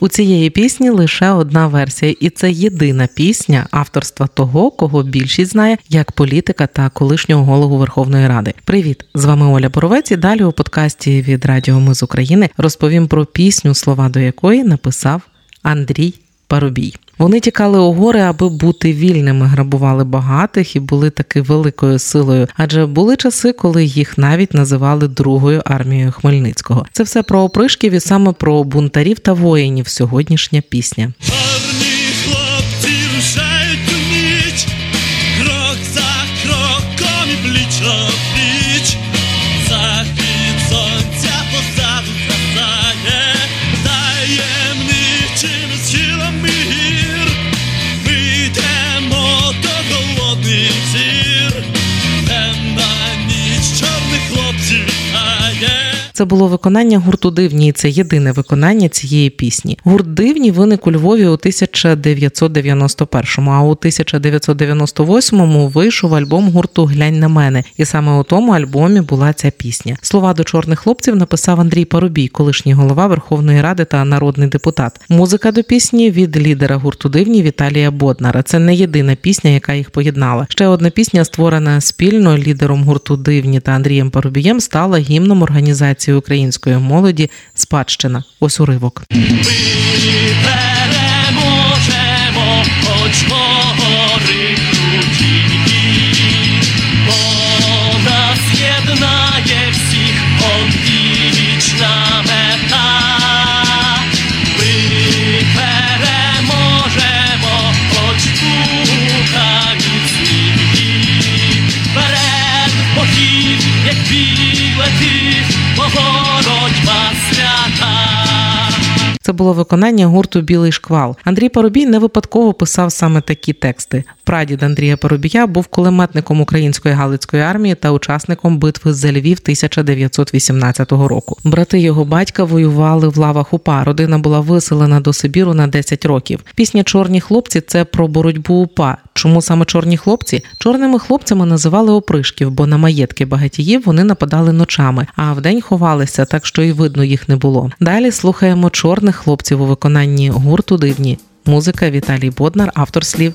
у цієї пісні лише одна версія, і це єдина пісня авторства того, кого більшість знає як політика та колишнього голову Верховної Ради. Привіт, з вами Оля Боровець. І Далі у подкасті від Радіо Ми з України розповім про пісню, слова до якої написав Андрій Парубій. Вони тікали у гори, аби бути вільними, грабували багатих і були таки великою силою, адже були часи, коли їх навіть називали другою армією Хмельницького. Це все про опришків і саме про бунтарів та воїнів. Сьогоднішня пісня. Це було виконання гурту дивні. і Це єдине виконання цієї пісні. Гурт дивні виник у Львові у 1991-му, А у 1998-му вийшов альбом гурту Глянь на мене, і саме у тому альбомі була ця пісня. Слова до чорних хлопців написав Андрій Парубій, колишній голова Верховної Ради та народний депутат. Музика до пісні від лідера гурту дивні Віталія Боднара. Це не єдина пісня, яка їх поєднала. Ще одна пісня, створена спільно лідером гурту дивні та Андрієм Парубієм, стала гімном організації акції української молоді Спадщина. Ось уривок. Ми переможемо, хоч гори бо нас єднає всіх одвічна мета. Переможемо, хоч боротьба Це було виконання гурту Білий шквал. Андрій Парубій не випадково писав саме такі тексти. Прадід Андрія Парубія був кулеметником української галицької армії та учасником битви за Львів 1918 року. Брати його батька воювали в лавах УПА. Родина була виселена до Сибіру на 10 років. Пісня Чорні хлопці це про боротьбу УПА. Чому саме чорні хлопці? Чорними хлопцями називали опришків, бо на маєтки багатіїв вони нападали ночами, а вдень ховалися, так що і видно їх не було. Далі слухаємо чорних хлопців у виконанні гурту дивні. Музика Віталій Боднар, автор слів